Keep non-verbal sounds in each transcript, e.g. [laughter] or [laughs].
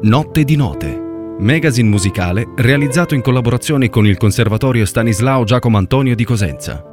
Notte di Note, magazine musicale realizzato in collaborazione con il Conservatorio Stanislao Giacomo Antonio di Cosenza.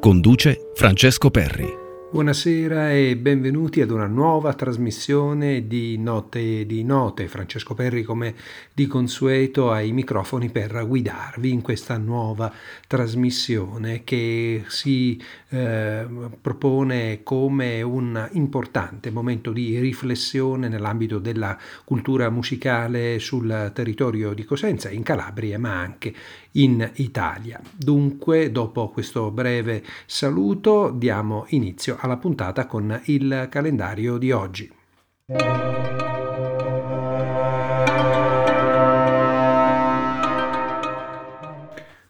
Conduce Francesco Perri. Buonasera e benvenuti ad una nuova trasmissione di Note di Note. Francesco Perri come di consueto ai microfoni per guidarvi in questa nuova trasmissione che si eh, propone come un importante momento di riflessione nell'ambito della cultura musicale sul territorio di Cosenza, in Calabria ma anche in Italia. Dunque, dopo questo breve saluto, diamo inizio alla puntata con il calendario di oggi.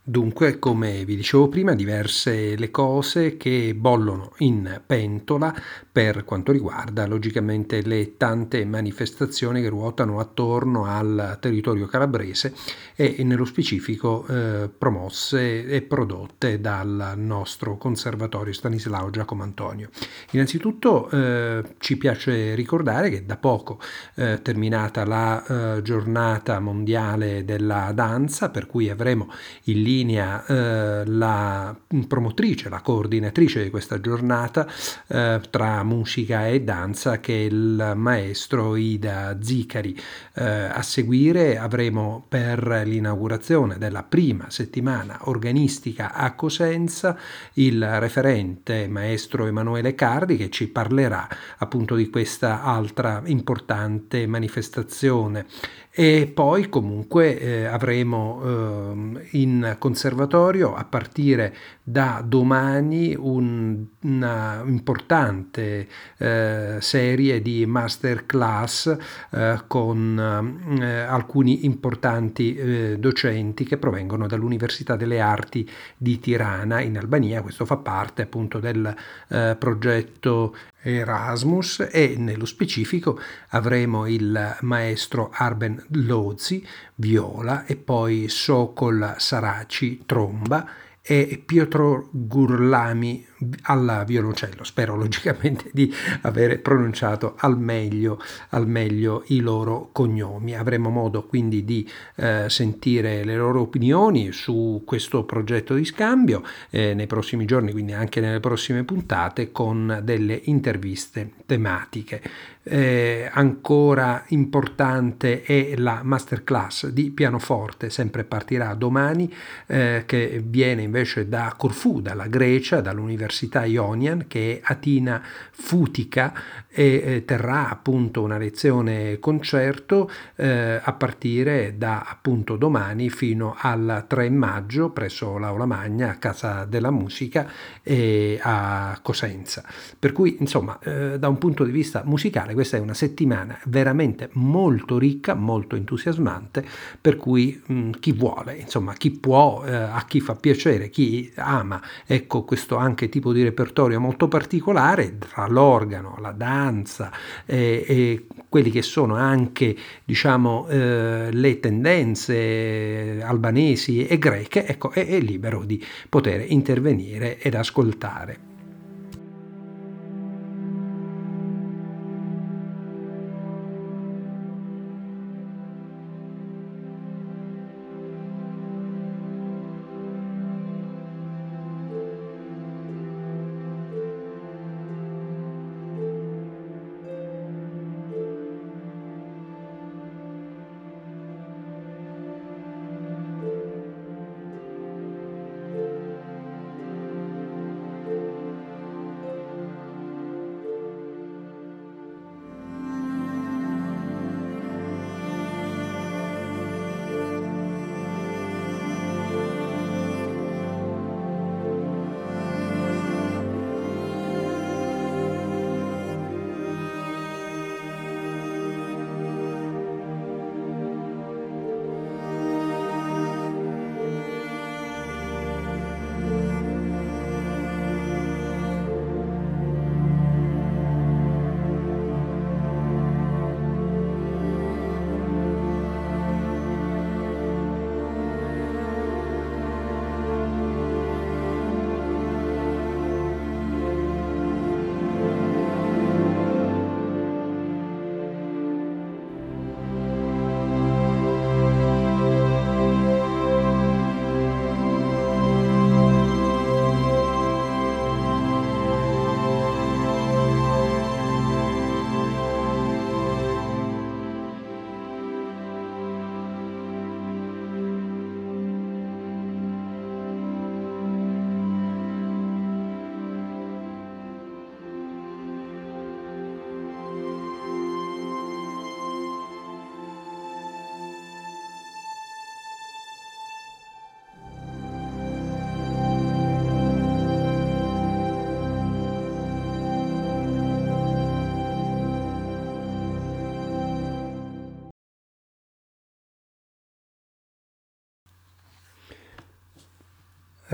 Dunque, come vi dicevo prima, diverse le cose che bollono in pentola per quanto riguarda logicamente le tante manifestazioni che ruotano attorno al territorio calabrese e nello specifico eh, promosse e prodotte dal nostro conservatorio Stanislao Giacomo Antonio. Innanzitutto eh, ci piace ricordare che da poco eh, terminata la eh, giornata mondiale della danza, per cui avremo in linea linea eh, la promotrice, la coordinatrice di questa giornata eh, tra musica e danza che è il maestro Ida Zicari. Eh, a seguire avremo per l'inaugurazione della prima settimana organistica a Cosenza il referente maestro Emanuele Cardi che ci parlerà appunto di questa altra importante manifestazione e poi comunque eh, avremo eh, in conservatorio a partire da domani un, una importante eh, serie di masterclass eh, con eh, alcuni importanti eh, docenti che provengono dall'Università delle Arti di Tirana in Albania. Questo fa parte appunto del progetto Erasmus e nello specifico avremo il maestro Arben Lozzi, viola, e poi Sokol Saraci, tromba, e Pietro Gurlami al violoncello. Spero [laughs] logicamente di aver pronunciato al meglio, al meglio i loro cognomi. Avremo modo quindi di eh, sentire le loro opinioni su questo progetto di scambio eh, nei prossimi giorni, quindi anche nelle prossime puntate con delle interviste tematiche. Eh, ancora importante è la masterclass di pianoforte, sempre partirà domani, eh, che viene invece da Corfù, dalla Grecia, dall'Università Ionian, che è Atina Futica e eh, terrà appunto una lezione concerto eh, a partire da appunto domani fino al 3 maggio presso l'Aula Magna a Casa della Musica e a Cosenza. Per cui insomma eh, da un punto di vista musicale questa è una settimana veramente molto ricca, molto entusiasmante, per cui mh, mm, chi vuole, insomma, chi può, eh, a chi fa piacere, chi ama, ecco questo anche tipo di repertorio molto particolare tra l'organo, la danza e, e quelli che sono anche, diciamo, eh, le tendenze albanesi e greche, ecco, è, è libero di poter intervenire ed ascoltare.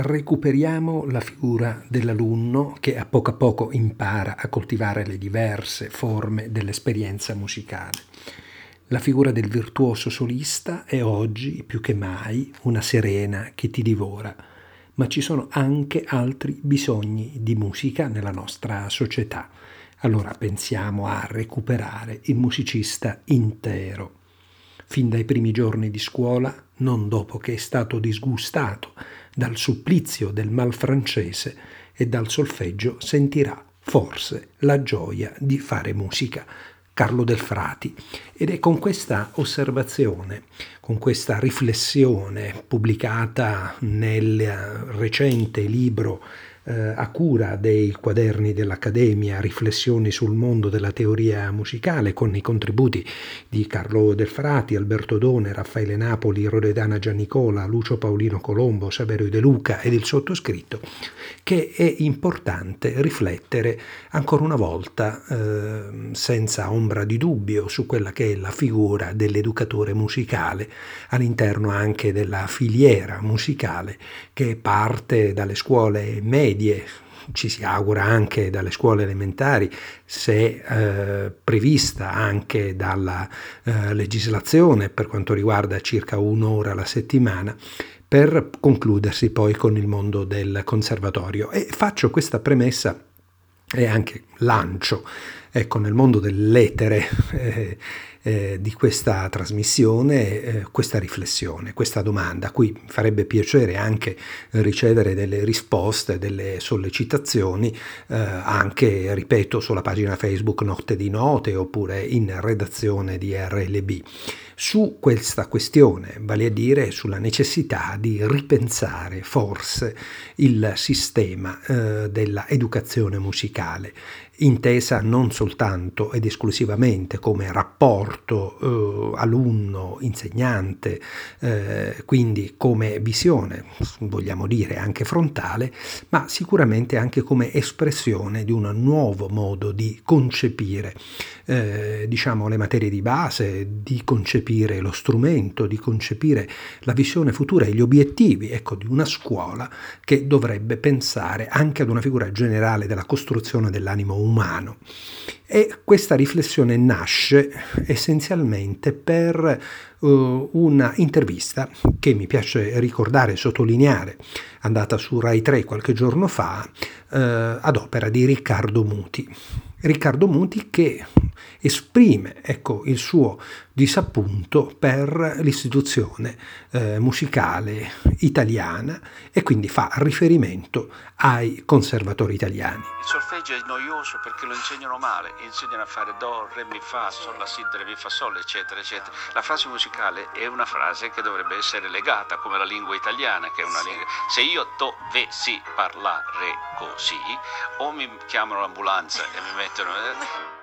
Recuperiamo la figura dell'alunno che a poco a poco impara a coltivare le diverse forme dell'esperienza musicale. La figura del virtuoso solista è oggi più che mai una serena che ti divora, ma ci sono anche altri bisogni di musica nella nostra società. Allora pensiamo a recuperare il musicista intero. Fin dai primi giorni di scuola, non dopo che è stato disgustato dal supplizio del mal francese e dal solfeggio, sentirà forse la gioia di fare musica Carlo Delfrati. Ed è con questa osservazione, con questa riflessione pubblicata nel recente libro eh, a cura dei quaderni dell'Accademia, riflessioni sul mondo della teoria musicale, con i contributi di Carlo Delfrati, Alberto Done, Raffaele Napoli, Rodedana Giannicola, Lucio Paolino Colombo, Saverio De Luca ed il sottoscritto, che è importante riflettere ancora una volta, eh, senza ombra di dubbio, su quella che è la figura dell'educatore musicale all'interno anche della filiera musicale che parte dalle scuole medie medie, ci si augura anche dalle scuole elementari, se eh, prevista anche dalla eh, legislazione per quanto riguarda circa un'ora alla settimana, per concludersi poi con il mondo del conservatorio. E faccio questa premessa e anche lancio, ecco, nel mondo dell'etere. [laughs] Eh, eh, di questa trasmissione eh, questa riflessione, questa domanda, a cui farebbe piacere anche ricevere delle risposte, delle sollecitazioni, eh, anche, ripeto, sulla pagina Facebook Notte di Note oppure in redazione di RLB su questa questione, vale a dire sulla necessità di ripensare forse il sistema eh, della educazione musicale intesa non soltanto ed esclusivamente come rapporto eh, alunno-insegnante, eh, quindi come visione, vogliamo dire anche frontale, ma sicuramente anche come espressione di un nuovo modo di concepire eh, diciamo le materie di base, di concepire lo strumento, di concepire la visione futura e gli obiettivi ecco, di una scuola che dovrebbe pensare anche ad una figura generale della costruzione dell'animo umano. E questa riflessione nasce essenzialmente per uh, una intervista che mi piace ricordare e sottolineare, andata su Rai 3 qualche giorno fa, uh, ad opera di Riccardo Muti. Riccardo Muti che esprime ecco, il suo disappunto per l'istituzione eh, musicale italiana e quindi fa riferimento ai conservatori italiani. Il solfeggio è noioso perché lo insegnano male, insegnano a fare do, re, mi, fa, sol, la, si, re, mi, fa, sol, eccetera, eccetera. La frase musicale è una frase che dovrebbe essere legata come la lingua italiana, che è una lingua... Se io dovessi parlare così, o mi chiamano l'ambulanza e mi mettono...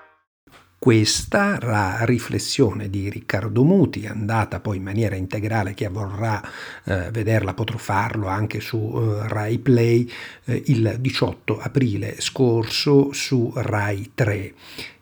Questa la riflessione di Riccardo Muti, andata poi in maniera integrale, chi vorrà eh, vederla potrà farlo anche su eh, Rai Play eh, il 18 aprile scorso su Rai 3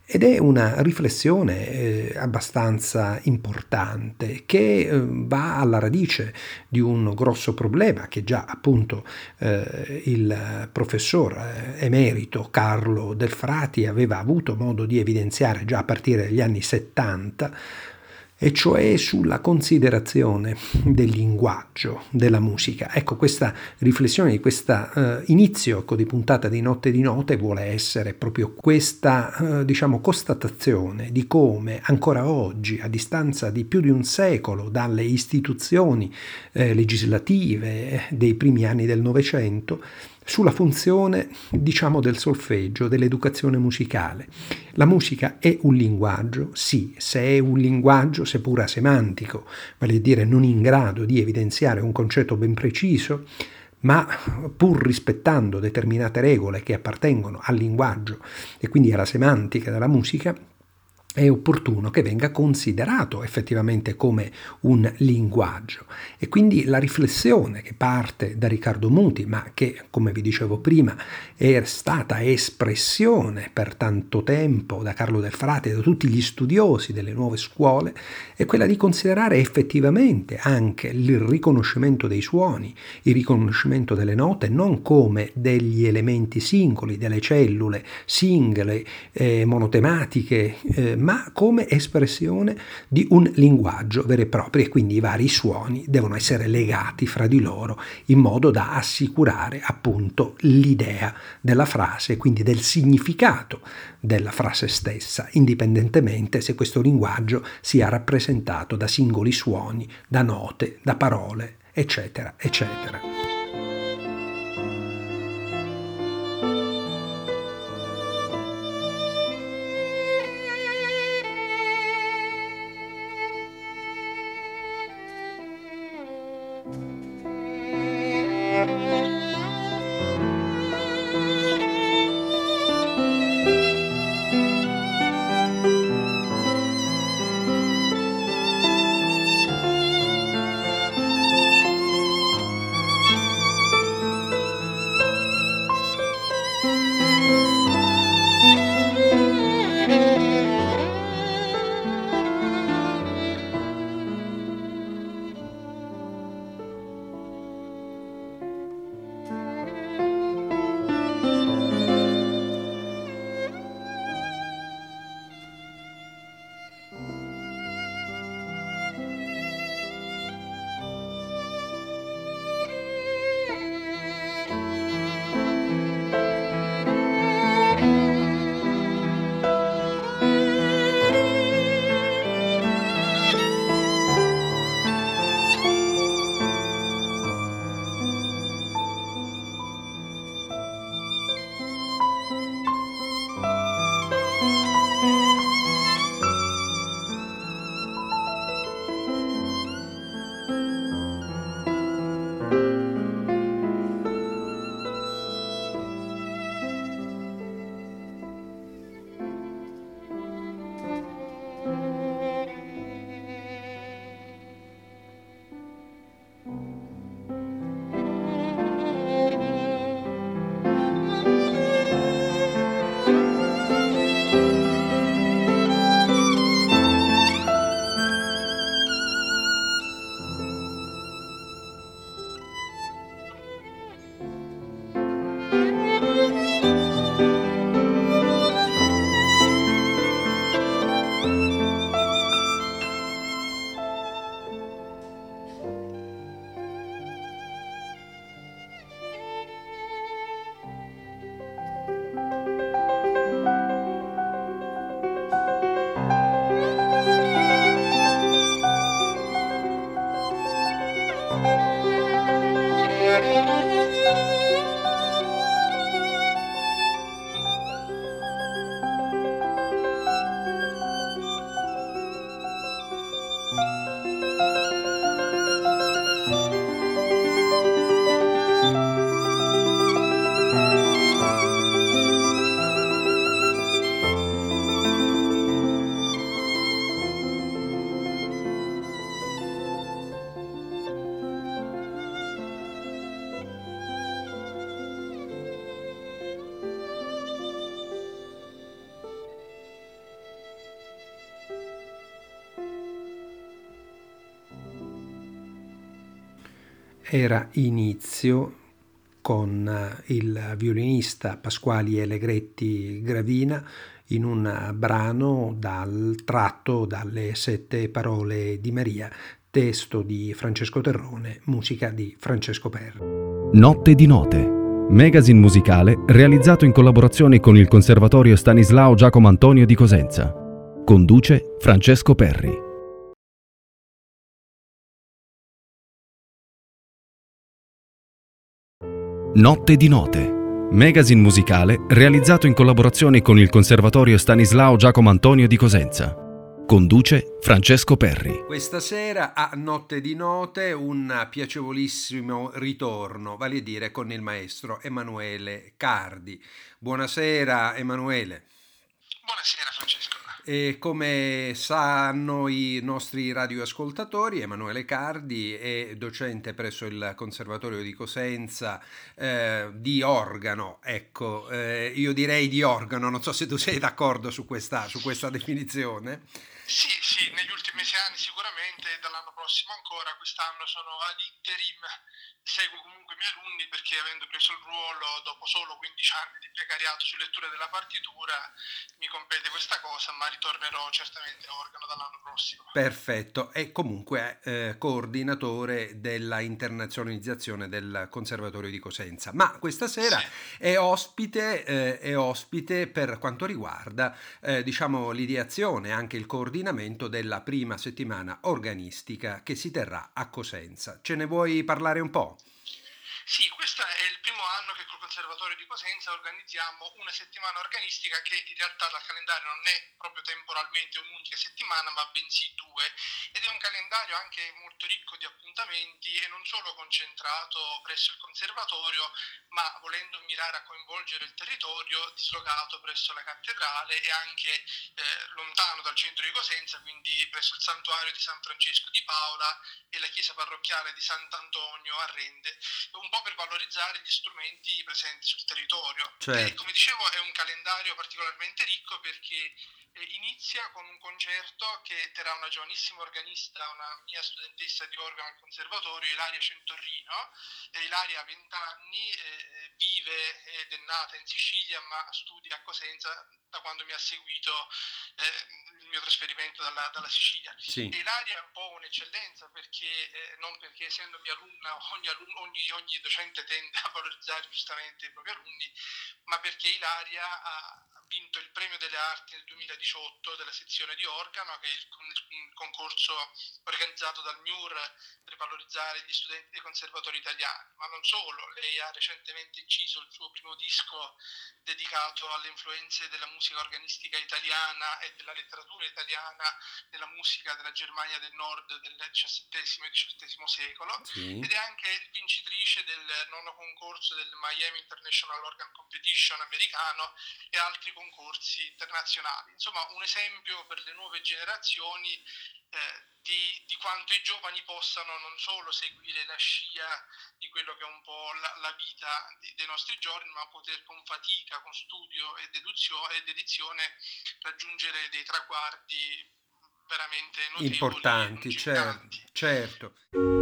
ed è una riflessione eh, abbastanza importante che eh, va alla radice di un grosso problema che già appunto eh, il professor eh, emerito Carlo Delfrati aveva avuto modo di evidenziare già a partire dagli anni 70 e cioè sulla considerazione del linguaggio della musica. Ecco, questa riflessione di questo eh, inizio ecco, di puntata di Notte di Note vuole essere proprio questa, eh, diciamo, constatazione di come ancora oggi, a distanza di più di un secolo dalle istituzioni eh, legislative dei primi anni del Novecento, sulla funzione, diciamo, del solfeggio, dell'educazione musicale. La musica è un linguaggio, sì, se è un linguaggio, seppur asemantico, vale a dire non in grado di evidenziare un concetto ben preciso, ma pur rispettando determinate regole che appartengono al linguaggio e quindi alla semantica della musica, è opportuno che venga considerato effettivamente come un linguaggio. E quindi la riflessione che parte da Riccardo Muti, ma che, come vi dicevo prima, è stata espressione per tanto tempo da Carlo del Frate e da tutti gli studiosi delle nuove scuole, è quella di considerare effettivamente anche il riconoscimento dei suoni, il riconoscimento delle note, non come degli elementi singoli, delle cellule singole, eh, monotematiche, eh, ma come espressione di un linguaggio vero e proprio e quindi i vari suoni devono essere legati fra di loro in modo da assicurare appunto l'idea della frase, quindi del significato della frase stessa, indipendentemente se questo linguaggio sia rappresentato da singoli suoni, da note, da parole, eccetera, eccetera. Era inizio con eh, il violinista Pasquali Allegretti Gravina in un brano dal tratto dalle sette parole di Maria, testo di Francesco Terrone, musica di Francesco Perri. Notte di note, magazine musicale realizzato in collaborazione con il Conservatorio Stanislao Giacomo Antonio di Cosenza. Conduce Francesco Perri. Notte di note, magazine musicale realizzato in collaborazione con il Conservatorio Stanislao Giacomo Antonio di Cosenza. Conduce Francesco Perri. Questa sera a Notte di Note un piacevolissimo ritorno, vale a dire con il maestro Emanuele Cardi. Buonasera Emanuele. Buonasera Francesco. E come sanno i nostri radioascoltatori, Emanuele Cardi è docente presso il Conservatorio di Cosenza eh, di organo. Ecco, eh, io direi di organo, non so se tu sei d'accordo su questa, su questa definizione. Sì, sì, negli ultimi sei anni sicuramente, dall'anno prossimo ancora, quest'anno sono ad interim seguo comunque i miei alunni perché avendo preso il ruolo dopo solo 15 anni di precariato su lettura della partitura mi compete questa cosa ma ritornerò certamente a organo dall'anno prossimo. Perfetto, e comunque eh, coordinatore della internazionalizzazione del Conservatorio di Cosenza, ma questa sera sì. è, ospite, eh, è ospite per quanto riguarda eh, diciamo l'ideazione, anche il coordinamento della prima settimana organistica che si terrà a Cosenza. Ce ne vuoi parlare un po'? Sì, questo è il primo anno che col Conservatorio di Cosenza organizziamo una settimana organistica che in realtà dal calendario non è proprio temporalmente un'unica settimana, ma bensì due. Ed è un calendario anche molto ricco di appuntamenti e non solo concentrato presso il Conservatorio, ma volendo mirare a coinvolgere il territorio, dislocato presso la cattedrale e anche eh, lontano dal centro di Cosenza, quindi presso il santuario di San Francesco di Paola e la chiesa parrocchiale di Sant'Antonio a Rende. Un po' per valorizzare gli strumenti presenti sul territorio. Certo. E, come dicevo è un calendario particolarmente ricco perché inizia con un concerto che terrà una giovanissima organista, una mia studentessa di organo al conservatorio, Ilaria Centorrino. Ilaria ha 20 anni, vive ed è nata in Sicilia ma studia a Cosenza da quando mi ha seguito eh, il mio trasferimento dalla, dalla Sicilia. Sì. Ilaria è un po' un'eccellenza perché, eh, non perché essendo mia alunna ogni, alunno, ogni, ogni docente tende a valorizzare giustamente i propri alunni, ma perché Ilaria ha vinto il premio delle arti nel 2018 della sezione di organo, che è il, concorso organizzato dal MIUR per valorizzare gli studenti dei conservatori italiani. Ma non solo, lei ha recentemente inciso il suo primo disco dedicato alle influenze della musica organistica italiana e della letteratura italiana nella musica della Germania del Nord del XVII e XVIII secolo sì. ed è anche vincitrice del nono concorso del Miami International Organ Competition americano e altri concorsi internazionali. Insomma, un esempio per le nuove generazioni eh, di, di, quanto i giovani possano non solo seguire la scia di quello che è un po' la, la vita di, dei nostri giorni, ma poter con fatica, con studio e, ed dedizione raggiungere dei traguardi veramente notevoli importanti, certo, certo.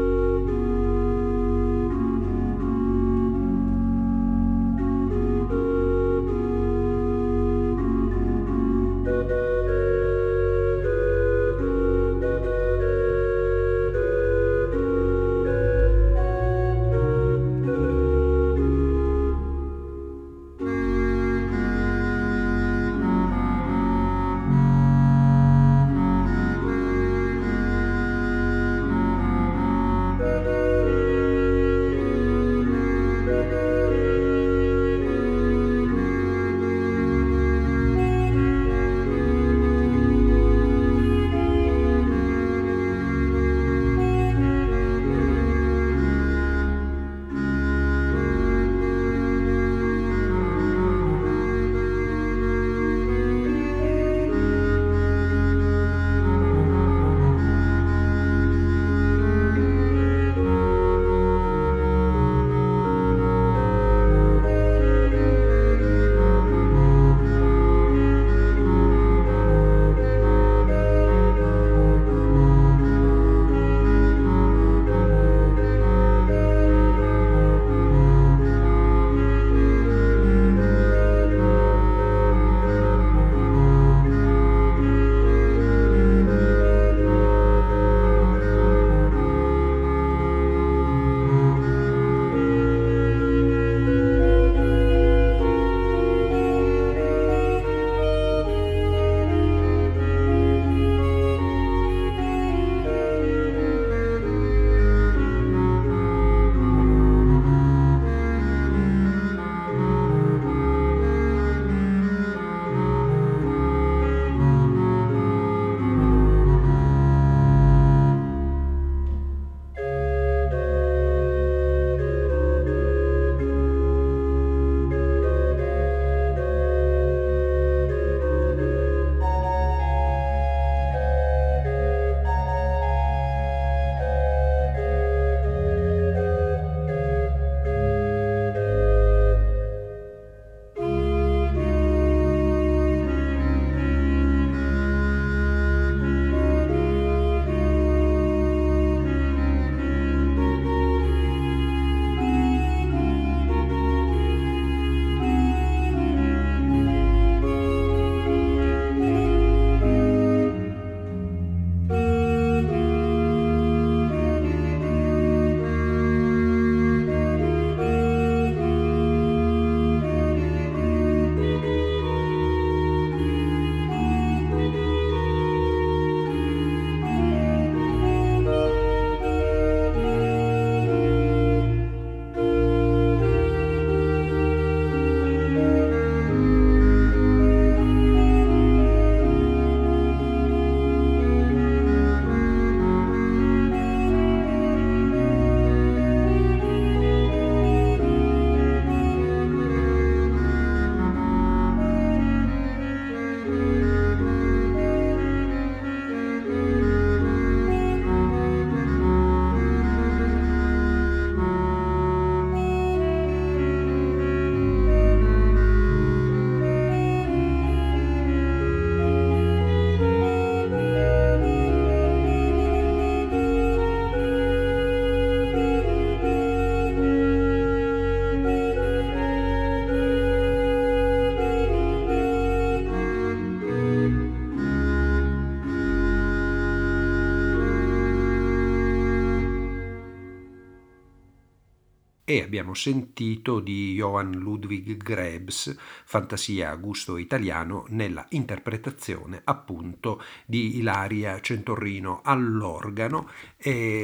E abbiamo sentito di Johann Ludwig Grebs, Fantasia a gusto italiano, nella interpretazione appunto di Ilaria Centorrino all'organo,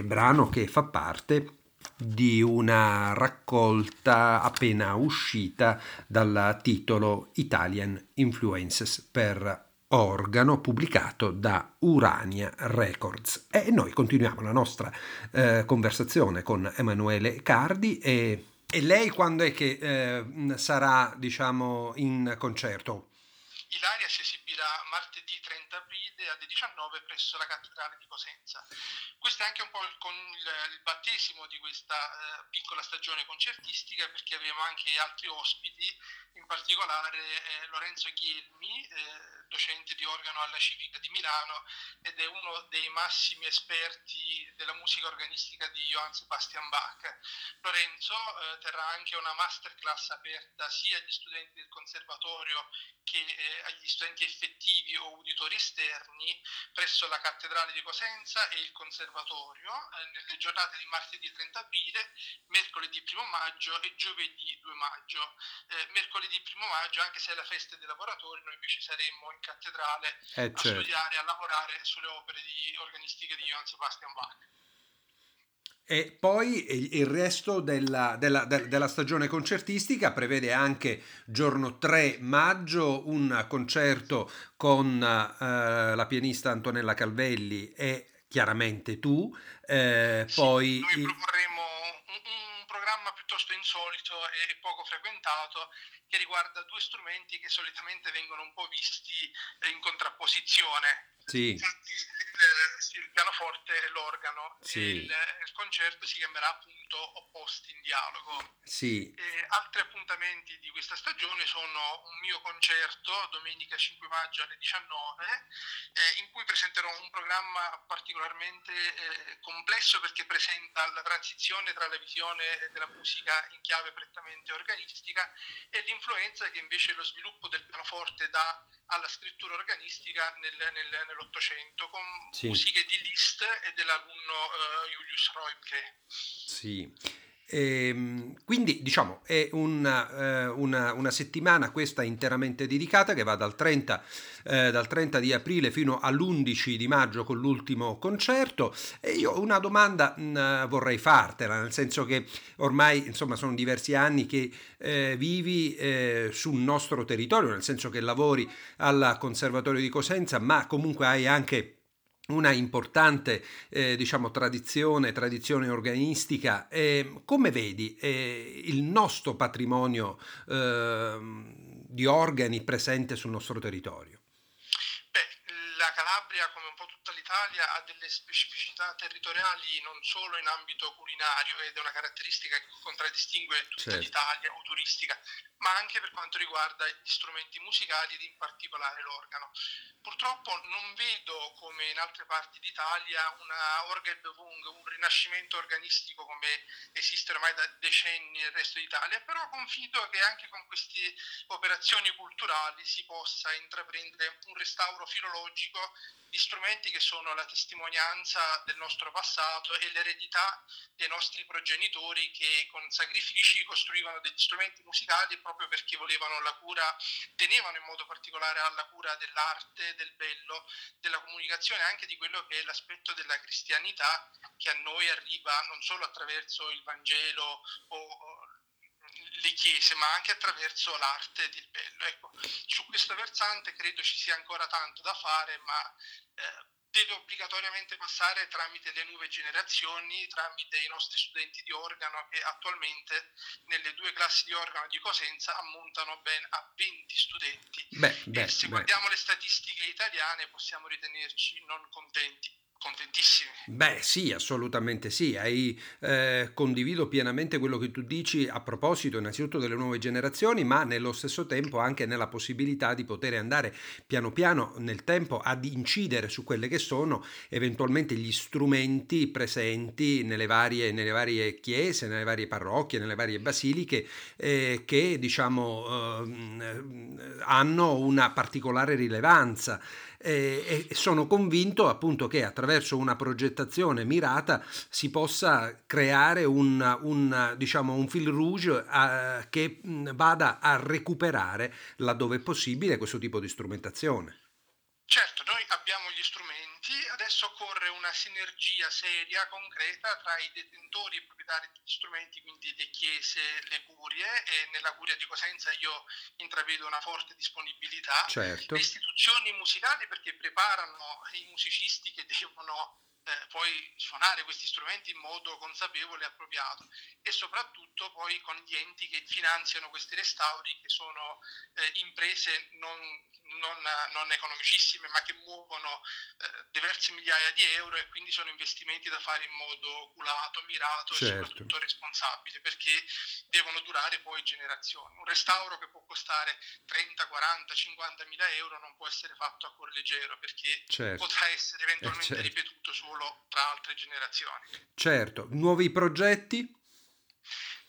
brano che fa parte di una raccolta appena uscita dal titolo Italian Influences per organo pubblicato da Urania Records. E noi continuiamo la nostra eh, conversazione con Emanuele Cardi e, e, lei quando è che eh, sarà diciamo in concerto? Ilaria si esibirà martedì 30 aprile alle 19 presso la cattedrale di Cosenza. Questo è anche un po' il, il, il battesimo di questa eh, piccola stagione concertistica perché avremo anche altri ospiti, in particolare eh, Lorenzo Ghielmi, eh, docente di organo alla Civica di Milano ed è uno dei massimi esperti della musica organistica di Johann Sebastian Bach. Lorenzo eh, terrà anche una masterclass aperta sia agli studenti del conservatorio che eh, agli studenti effettivi o uditori esterni presso la cattedrale di Cosenza e il conservatorio eh, nelle giornate di martedì 30 aprile, mercoledì 1 maggio e giovedì 2 maggio. Eh, mercoledì 1 maggio, anche se è la festa dei lavoratori, noi invece saremmo in cattedrale eh, a certo. studiare, a lavorare sulle opere di organistiche di Johann Sebastian Bach. E poi il resto della, della, della, stagione concertistica prevede anche giorno 3 maggio un concerto con eh, la pianista Antonella Calvelli e chiaramente tu. Eh, sì, poi... Noi proporremo un, un programma piuttosto insolito e poco frequentato che riguarda due strumenti che solitamente vengono un po' visti in contrapposizione. Sì. Infatti, il, il pianoforte e l'organo. Sì. Il, il, concerto si chiamerà appunto Opposti in dialogo. Sì. E altri appuntamenti di questa stagione sono un mio concerto domenica 5 maggio alle 19 eh, in cui presenterò un programma particolarmente eh, complesso perché presenta la transizione tra la visione della musica in chiave prettamente organistica e l'influenza che invece lo sviluppo del pianoforte dà alla scrittura organistica nel, nel, nell'Ottocento con sì. musiche di Liszt e dell'alunno uh, Julius Roibke. Sì. E, ehm, quindi diciamo è una, eh, una, una, settimana questa interamente dedicata che va dal 30, eh, dal 30, di aprile fino all'11 di maggio con l'ultimo concerto. E io una domanda mh, vorrei fartela nel senso che ormai insomma sono diversi anni che eh, vivi eh, sul nostro territorio nel senso che lavori al Conservatorio di Cosenza ma comunque hai anche una importante eh, diciamo, tradizione, tradizione organistica. Eh, come vedi eh, il nostro patrimonio ehm, di organi presente sul nostro territorio? Calabria, come un po' tutta l'Italia, ha delle specificità territoriali non solo in ambito culinario ed è una caratteristica che contraddistingue tutta certo. l'Italia o turistica, ma anche per quanto riguarda gli strumenti musicali ed in particolare l'organo. Purtroppo non vedo come in altre parti d'Italia una Orgelbewung, un rinascimento organistico come esiste ormai da decenni nel resto d'Italia, però confido che anche con queste operazioni culturali si possa intraprendere un restauro filologico di strumenti che sono la testimonianza del nostro passato e l'eredità dei nostri progenitori che con sacrifici costruivano degli strumenti musicali proprio perché volevano la cura, tenevano in modo particolare alla cura dell'arte, del bello, della comunicazione, anche di quello che è l'aspetto della cristianità che a noi arriva non solo attraverso il Vangelo o le chiese, ma anche attraverso l'arte ed il bello. Ecco, su questo versante credo ci sia ancora tanto da fare, ma eh, deve obbligatoriamente passare tramite le nuove generazioni, tramite i nostri studenti di organo che attualmente nelle due classi di organo di Cosenza ammontano ben a 20 studenti. Beh, beh, se beh. guardiamo le statistiche italiane possiamo ritenerci non contenti contentissimi. Beh sì, assolutamente sì, Hai, eh, condivido pienamente quello che tu dici a proposito innanzitutto delle nuove generazioni, ma nello stesso tempo anche nella possibilità di poter andare piano piano nel tempo ad incidere su quelle che sono eventualmente gli strumenti presenti nelle varie, nelle varie chiese, nelle varie parrocchie, nelle varie basiliche eh, che diciamo eh, hanno una particolare rilevanza e sono convinto appunto che attraverso una progettazione mirata si possa creare un, un, diciamo, un fil rouge uh, che vada a recuperare laddove è possibile questo tipo di strumentazione. Certo, noi abbiamo adesso occorre una sinergia seria, concreta tra i detentori e i proprietari degli strumenti, quindi le chiese, le curie e nella curia di Cosenza io intravedo una forte disponibilità. Certo. Le istituzioni musicali perché preparano i musicisti che devono eh, poi suonare questi strumenti in modo consapevole e appropriato e soprattutto poi con gli enti che finanziano questi restauri che sono eh, imprese non, non, non, economicissime ma che muovono eh, diverse migliaia di euro e quindi sono investimenti da fare in modo oculato, mirato certo. e soprattutto responsabile perché devono durare poi generazioni. Un restauro che può costare 30, 40, 50 mila euro non può essere fatto a cuor leggero perché certo. potrà essere eventualmente certo. ripetuto solo solo tra altre generazioni. Certo, nuovi progetti?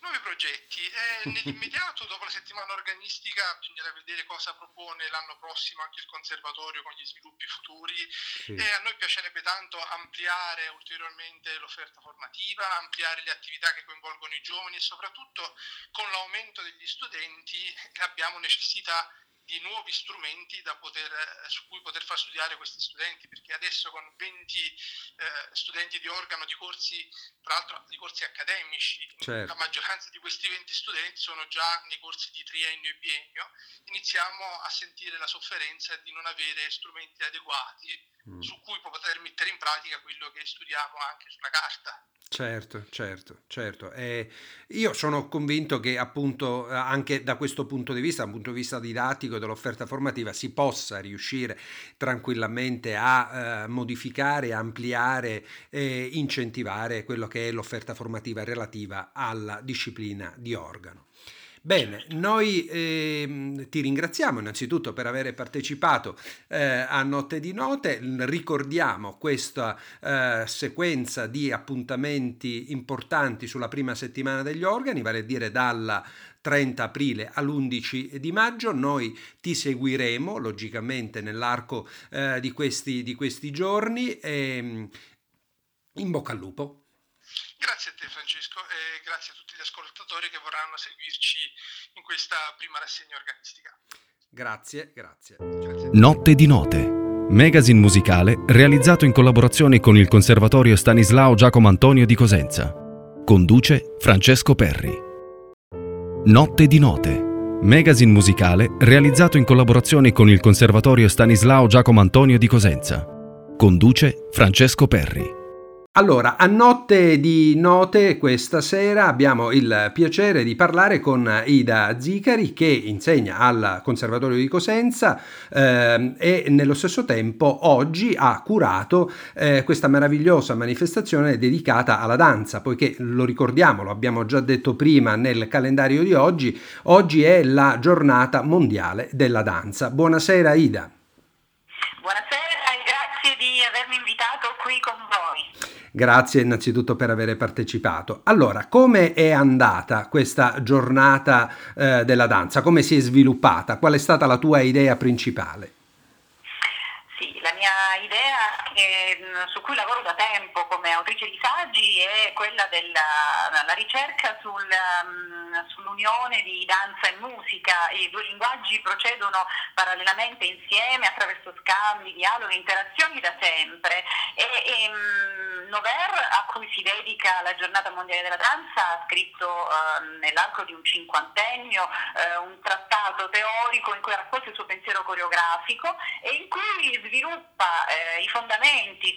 Nuovi progetti. Eh, nell'immediato, dopo la settimana organistica, bisognerà vedere cosa propone l'anno prossimo anche il conservatorio con gli sviluppi futuri. Sì. E a noi piacerebbe tanto ampliare ulteriormente l'offerta formativa, ampliare le attività che coinvolgono i giovani e soprattutto con l'aumento degli studenti abbiamo necessità di nuovi strumenti poter, eh, su cui poter far studiare questi studenti, perché adesso con 20 eh, studenti di organo di corsi, tra l'altro di corsi accademici, certo. la maggioranza di questi 20 studenti sono già nei corsi di triennio e biennio, iniziamo a sentire la sofferenza di non avere strumenti adeguati mm. su cui poter mettere in pratica quello che studiamo anche sulla carta. Certo, certo, certo. Eh, io sono convinto che appunto anche da questo punto di vista, dal punto di vista didattico dell'offerta formativa, si possa riuscire tranquillamente a eh, modificare, ampliare e incentivare quello che è l'offerta formativa relativa alla disciplina di organo. Bene, noi eh, ti ringraziamo innanzitutto per aver partecipato eh, a Notte di Note, ricordiamo questa eh, sequenza di appuntamenti importanti sulla prima settimana degli organi, vale a dire dalla 30 aprile all'11 di maggio. Noi ti seguiremo logicamente nell'arco eh, di questi, di, questi, giorni. E, ehm, in bocca al lupo. Grazie a te Francesco e grazie a tutti gli ascoltatori che vorranno seguirci in questa prima rassegna organistica. Grazie, grazie. grazie Notte di Note, magazine musicale realizzato in collaborazione con il Conservatorio Stanislao Giacomo Antonio di Cosenza. Conduce Francesco Perri. Notte di Note, magazine musicale realizzato in collaborazione con il Conservatorio Stanislao Giacomo Antonio di Cosenza. Conduce Francesco Perri. Allora, a notte di note questa sera abbiamo il piacere di parlare con Ida Zicari che insegna al Conservatorio di Cosenza eh, e nello stesso tempo oggi ha curato eh, questa meravigliosa manifestazione dedicata alla danza, poiché lo ricordiamo, lo abbiamo già detto prima nel calendario di oggi, oggi è la giornata mondiale della danza. Buonasera Ida. Buonasera e grazie di avermi invitato qui con voi. Grazie innanzitutto per aver partecipato. Allora, come è andata questa giornata eh, della danza? Come si è sviluppata? Qual è stata la tua idea principale? Sì, la mia idea che, su cui lavoro da tempo come autrice di saggi è quella della ricerca sul, um, sull'unione di danza e musica. I due linguaggi procedono parallelamente insieme attraverso scambi, dialoghi, interazioni da sempre. E, e, um, Nover, a cui si dedica la giornata mondiale della danza, ha scritto eh, nell'arco di un cinquantennio eh, un trattato teorico in cui ha raccolto il suo pensiero coreografico e in cui sviluppa eh, i fondamenti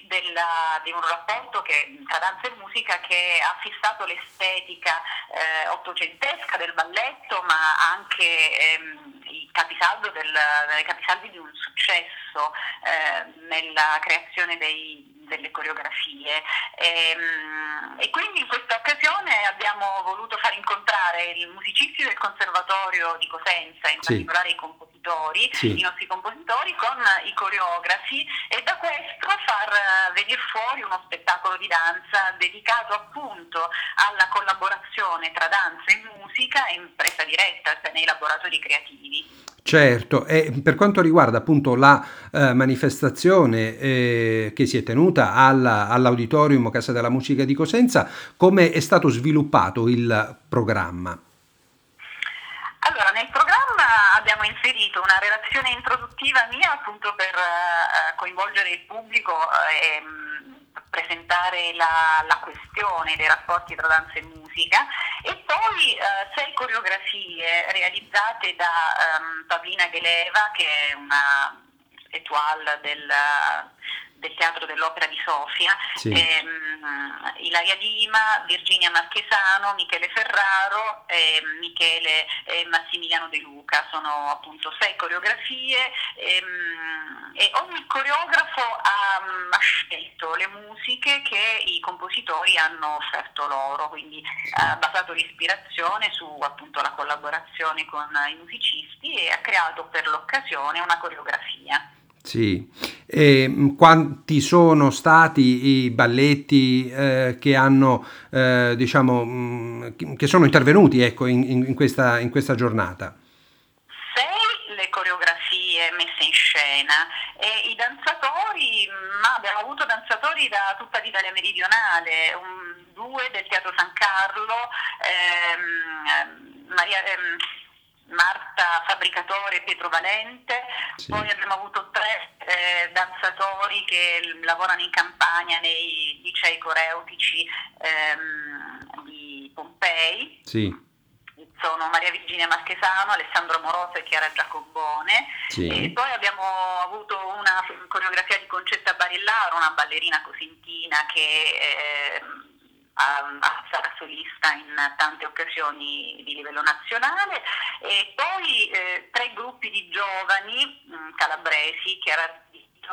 della, di un rapporto che, tra danza e musica che ha fissato l'estetica eh, ottocentesca del balletto, ma anche ehm, i capisaldi di un successo eh, nella creazione dei delle coreografie e, ehm, e, quindi in questa occasione abbiamo voluto far incontrare i musicisti del Conservatorio di Cosenza, in sì. particolare i compositori compositori, sì. i nostri compositori con i coreografi e da questo far venire fuori uno spettacolo di danza dedicato appunto alla collaborazione tra danza e musica in presa diretta, cioè nei laboratori creativi. Certo, e per quanto riguarda appunto la eh, manifestazione eh, che si è tenuta alla, all'Auditorium Casa della Musica di Cosenza, come è stato sviluppato il programma? Allora, nel programma abbiamo inserito una relazione introduttiva mia appunto per eh, coinvolgere il pubblico e ehm, presentare la, la, questione dei rapporti tra danza e musica e poi eh, sei coreografie realizzate da um, Pavlina Geleva che è una étoile del, del Teatro dell'Opera di Sofia, sì. ehm, Ilaria Lima, Virginia Marchesano, Michele Ferraro, ehm, Michele e Massimiliano De Luca. Sono appunto sei coreografie ehm, e ogni coreografo ha, ha, scelto le musiche che i compositori hanno offerto loro, quindi ha basato l'ispirazione su appunto la collaborazione con i musicisti e ha creato per l'occasione una coreografia. Sì, e mm, quanti sono stati i balletti eh, che hanno, eh, diciamo, mh, mm, che sono intervenuti ecco, in, in, questa, in questa giornata? Sei le coreografie messe in scena e i danzatori, ma abbiamo avuto danzatori da tutta l'Italia meridionale, un, due del Teatro San Carlo, ehm, Maria... Ehm, Marta Fabricatore e Pietro Valente, sì. poi abbiamo avuto tre eh, danzatori che lavorano in campagna nei licei coreutici ehm, di Pompei. Sì. Sono Maria Virginia Marchesano, Alessandro Moroso e Chiara Giacobone. Sì. E poi abbiamo avuto una coreografia di Concetta Barillaro, una ballerina cosentina che eh, a, a sarà solista in tante occasioni di livello nazionale e poi eh, tre gruppi di giovani mh, mm, calabresi, Chiara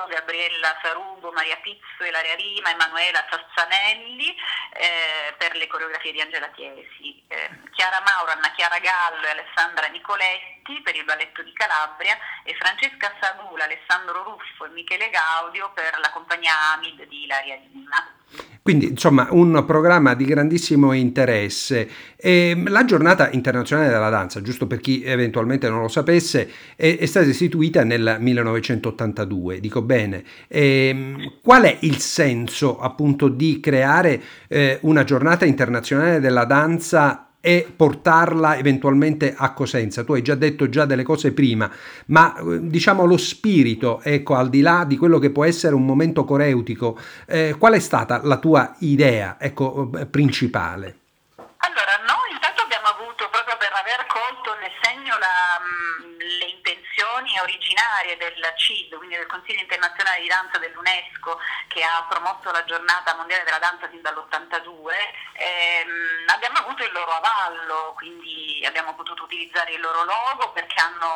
Gabriella Sarugo, Maria Pizzo, Ilaria Rima, Emanuela Sazzanelli eh, per le coreografie di Angela Chiesi, eh, Chiara Mauro, Anna Chiara Gallo e Alessandra Nicoletti per il balletto di Calabria e Francesca Sagula, Alessandro Ruffo e Michele Gaudio per la compagnia Amid di Ilaria Rima. Quindi insomma un programma di grandissimo interesse. E ehm, la giornata internazionale della danza, giusto per chi eventualmente non lo sapesse, è, è stata istituita nel 1982, dico bene. E, ehm, qual è il senso appunto di creare eh, una giornata internazionale della danza e portarla eventualmente a Cosenza. Tu hai già detto già delle cose prima, ma eh, diciamo lo spirito, ecco, al di là di quello che può essere un momento coreutico, eh, qual è stata la tua idea, ecco, eh, principale? Allora, noi intanto abbiamo avuto, proprio per aver colto nel segno la, mm, le intenzioni originarie del CID, quindi del Consiglio internazionale di danza dell'UNESCO, che ha promosso la giornata mondiale della danza sin dall'82, ehm, abbiamo avuto il loro avallo, quindi abbiamo potuto utilizzare il loro logo perché hanno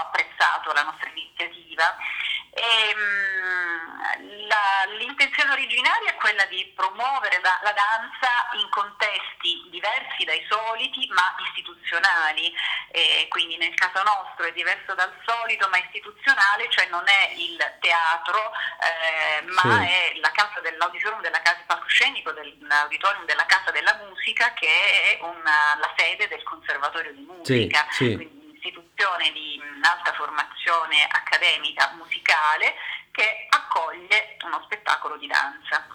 apprezzato la nostra iniziativa. E, ehm, la, l'intenzione originaria è quella di promuovere la, la, danza in contesti diversi dai soliti ma istituzionali, e quindi nel caso nostro è diverso dal solito ma istituzionale, cioè non è il teatro eh, ma sì. è la casa dell'auditorium della casa palcoscenico dell'auditorium della Casa della Musica che è una, la sede del Conservatorio di Musica. Sì, sì istituzione di alta formazione accademica musicale che accoglie uno spettacolo di danza.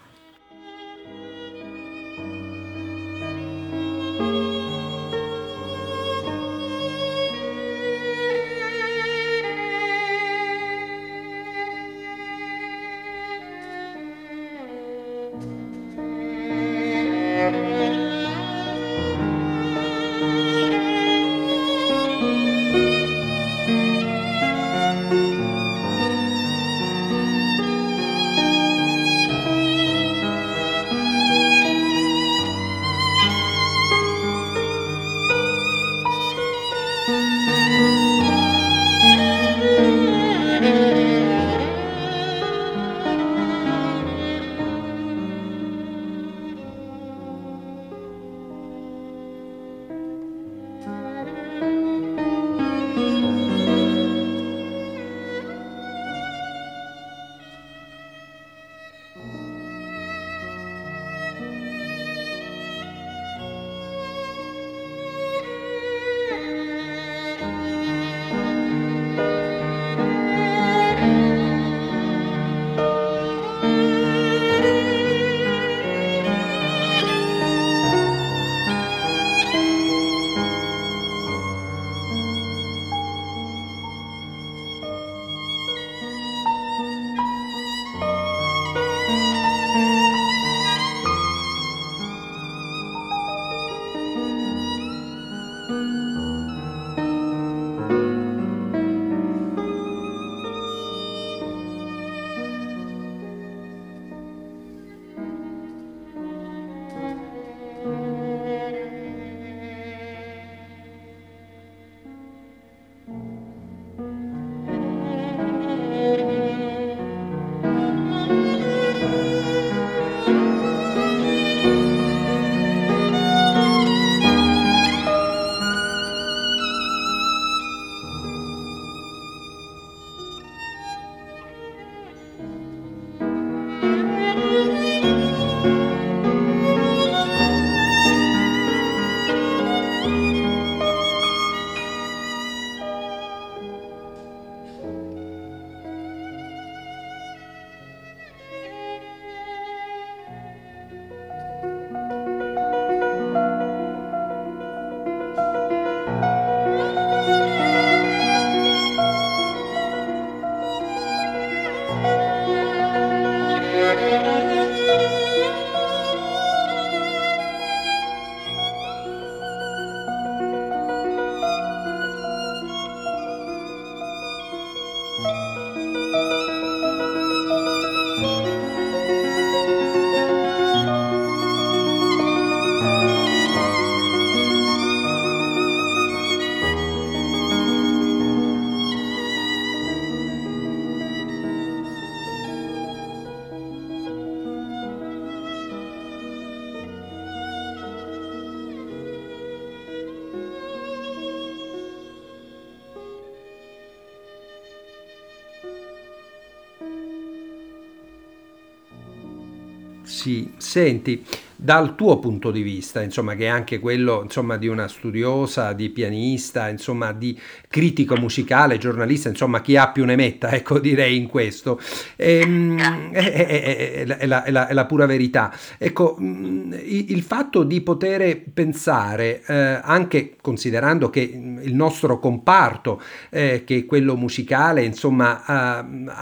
Sì, senti, dal tuo punto di vista, insomma, che è anche quello insomma, di una studiosa, di pianista, insomma, di critico musicale, giornalista, insomma, chi ha più ne metta, ecco, direi in questo. Ehm, è, è, è, la, la, è, la, pura verità. Ecco, mm, il fatto di poter pensare, eh, anche considerando che il nostro comparto, eh, che è quello musicale, insomma, eh,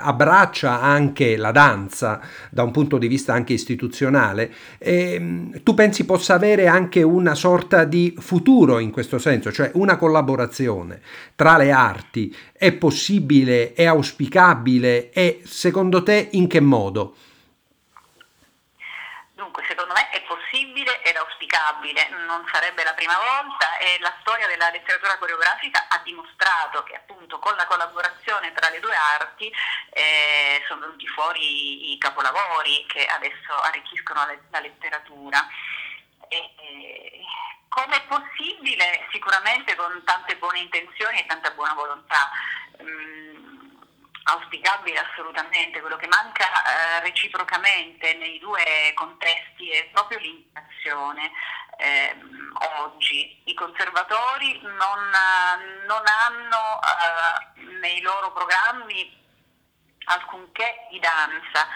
abbraccia anche la danza da un punto di vista anche istituzionale, eh, tu pensi possa avere anche una sorta di futuro in questo senso, cioè una collaborazione tra le arti è possibile, è auspicabile e secondo te in che modo? Dunque, secondo me è possibile ed auspicabile, non sarebbe la prima volta e la storia della letteratura coreografica ha dimostrato che appunto con la collaborazione tra le due arti eh, sono venuti fuori i capolavori che adesso arricchiscono la, letteratura. E, e, come è possibile? Sicuramente con tante buone intenzioni e tanta buona volontà. Mm, auspicabile assolutamente, quello che manca eh, reciprocamente nei due contesti è proprio l'interazione. Eh, oggi i conservatori non, non hanno eh, nei loro programmi alcunché di danza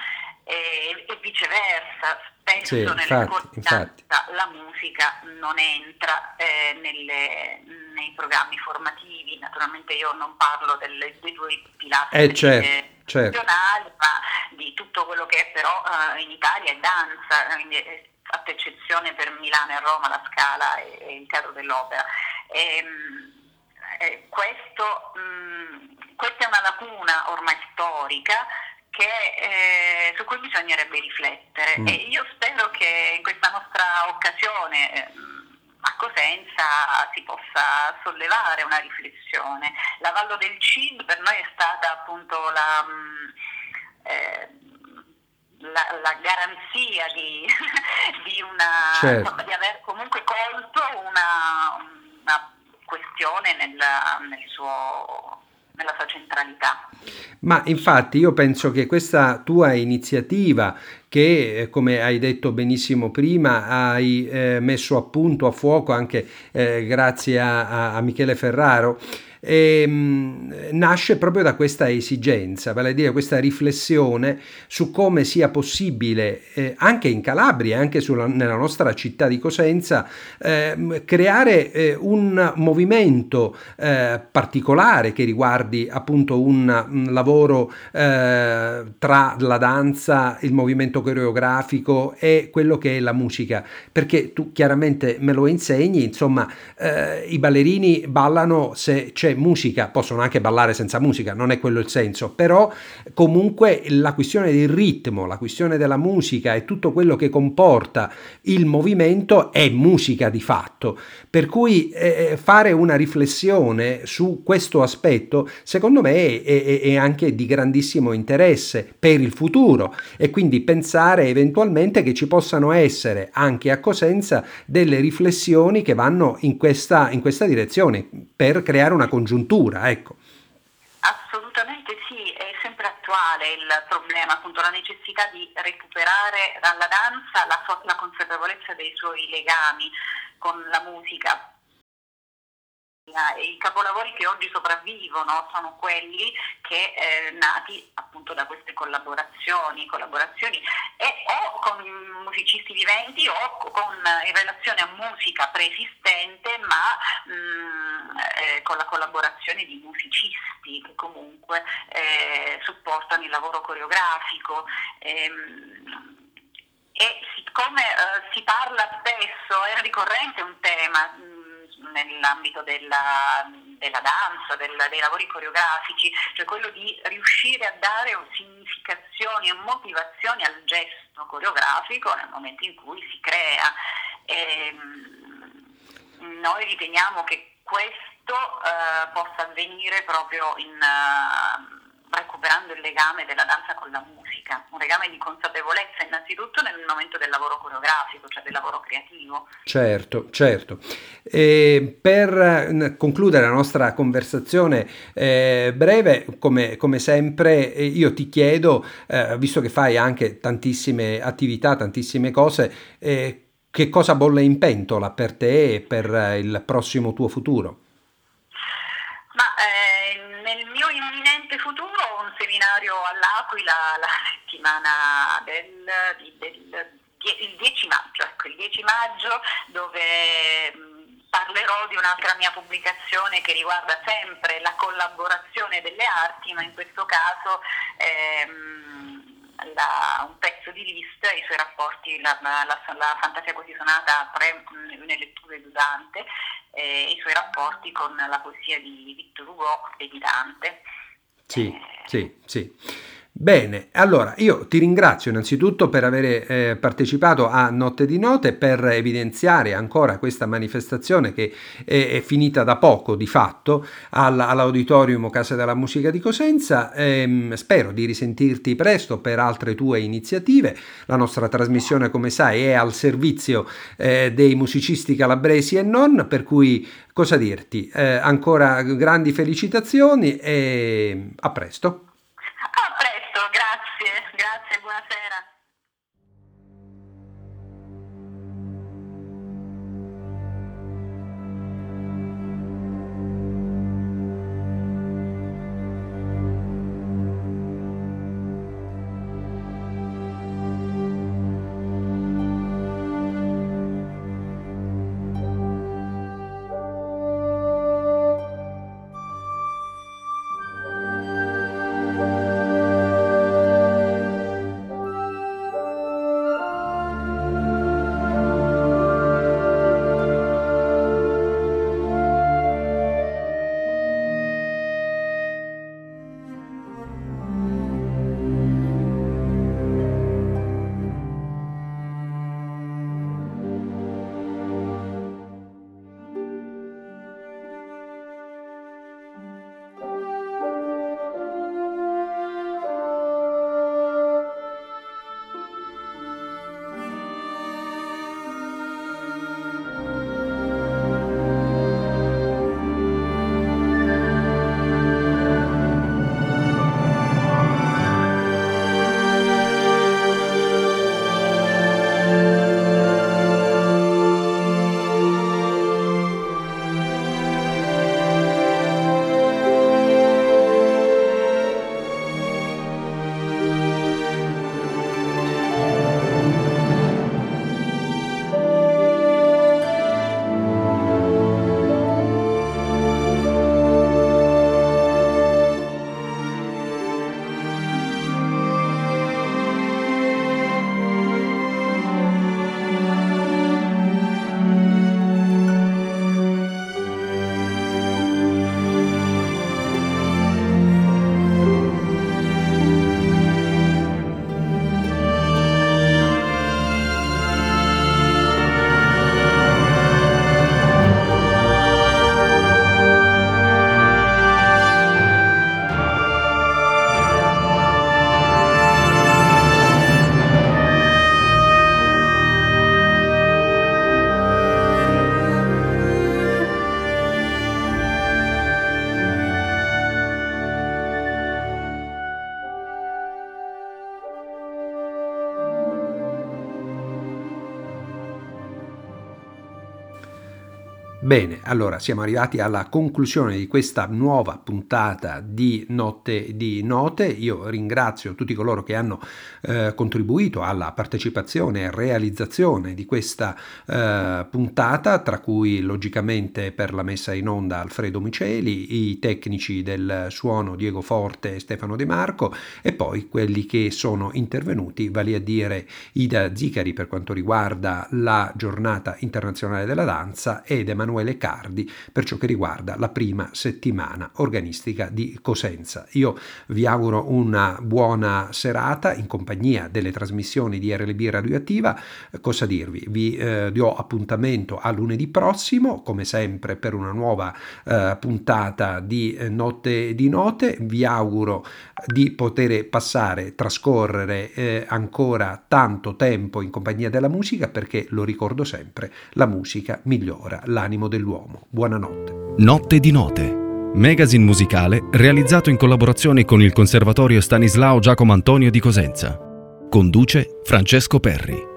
e, e viceversa, spesso sì, infatti. la musica non entra eh, nelle, nei programmi formativi, naturalmente io non parlo delle, dei due pilastri eh, certo, certo. ma di tutto quello che è però eh, in Italia è danza, quindi, eh, fatta eccezione per Milano e Roma, la Scala e, e il Teatro dell'Opera. E, ehm, eh, questo, mh, mm, questa è una lacuna ormai storica che, eh, su cui bisognerebbe riflettere mm. e io spero che in questa nostra occasione eh, a Cosenza si possa sollevare una riflessione. La Vallo del Cid per noi è stata appunto la, mm, eh, la, la garanzia di, [laughs] di, una, certo. di, aver comunque colto una, una questione nel, nel suo nella sua centralità. Ma infatti io penso che questa tua iniziativa che eh, come hai detto benissimo prima hai eh, messo a punto a fuoco anche eh, grazie a, a, a Michele Ferraro ehm, nasce proprio da questa esigenza, vale a dire questa riflessione su come sia possibile eh, anche in Calabria, anche sulla, nella nostra città di Cosenza, eh, creare eh, un movimento eh, particolare che riguardi appunto un, un lavoro eh, tra la danza, il movimento coreografico e quello che è la musica, perché tu chiaramente me lo insegni, insomma eh, i ballerini ballano se c'è musica, possono anche ballare senza musica, non è quello il senso, però comunque la questione del ritmo, la questione della musica e tutto quello che comporta il movimento è musica di fatto. Per cui eh, fare una riflessione su questo aspetto, secondo me, è, è, è anche di grandissimo interesse per il futuro e quindi pensare eventualmente che ci possano essere anche a Cosenza delle riflessioni che vanno in questa, in questa direzione per creare una congiuntura congiuntura, ecco. Assolutamente sì, è sempre attuale il problema, appunto la necessità di recuperare dalla danza la, la consapevolezza dei suoi legami con la musica, i capolavori che oggi sopravvivono sono quelli che eh, nati appunto da queste collaborazioni, collaborazioni e o con musicisti viventi o con, in relazione a musica preesistente ma mh, mm, eh, con la collaborazione di musicisti che comunque eh, supportano il lavoro coreografico. Ehm, e siccome eh, si parla spesso, è ricorrente un tema, nell'ambito della, della danza, del, dei lavori coreografici, cioè quello di riuscire a dare significazioni e motivazioni al gesto coreografico nel momento in cui si crea. E, ehm, noi riteniamo che questo eh, possa avvenire proprio in, uh, recuperando il legame della danza con la musica, un legame di consapevolezza innanzitutto nel momento del lavoro coreografico, cioè del lavoro creativo. Certo, certo. E per concludere la nostra conversazione eh, breve, come, come, sempre, eh, io ti chiedo, eh, visto che fai anche tantissime attività, tantissime cose, eh, che cosa bolle in pentola per te e per eh, il prossimo tuo futuro? Ma eh, nel mio imminente futuro un all'Aquila la settimana del, del, il 10 maggio, ecco, il 10 maggio dove parlerò di un'altra mia pubblicazione che riguarda sempre la collaborazione delle arti, ma in questo caso ehm, la, un pezzo di Liszt e i suoi rapporti, la, la, la fantasia così suonata tre, nelle letture di Dante e i suoi rapporti con la poesia di Victor Hugo e di Dante. Sì, eh, sì, sì. Bene, allora io ti ringrazio innanzitutto per aver eh, partecipato a Notte di Note, per evidenziare ancora questa manifestazione che è, è finita da poco di fatto all, all'Auditorium Casa della Musica di Cosenza. Ehm, spero di risentirti presto per altre tue iniziative. La nostra trasmissione, come sai, è al servizio eh, dei musicisti calabresi e non, per cui cosa dirti? Eh, ancora grandi felicitazioni e a presto. Bene, allora siamo arrivati alla conclusione di questa nuova puntata di Notte di Note. Io ringrazio tutti coloro che hanno eh, contribuito alla partecipazione e realizzazione di questa eh, puntata, tra cui logicamente per la messa in onda Alfredo Miceli, i tecnici del suono Diego Forte e Stefano De Marco e poi quelli che sono intervenuti, vale a dire Ida Zicari per quanto riguarda la giornata internazionale della danza ed Emanuele Emanuele Cardi per ciò che riguarda la prima settimana organistica di Cosenza. Io vi auguro una buona serata in compagnia delle trasmissioni di RLB Radioattiva. Cosa dirvi? Vi eh, do appuntamento a lunedì prossimo, come sempre, per una nuova eh, puntata di eh, Notte di Note. Vi auguro di poter passare, trascorrere eh, ancora tanto tempo in compagnia della musica perché lo ricordo sempre, la musica migliora l'animo dell'uomo. Buonanotte. Notte di Note. Magazine musicale realizzato in collaborazione con il Conservatorio Stanislao Giacomo Antonio di Cosenza. Conduce Francesco Perri.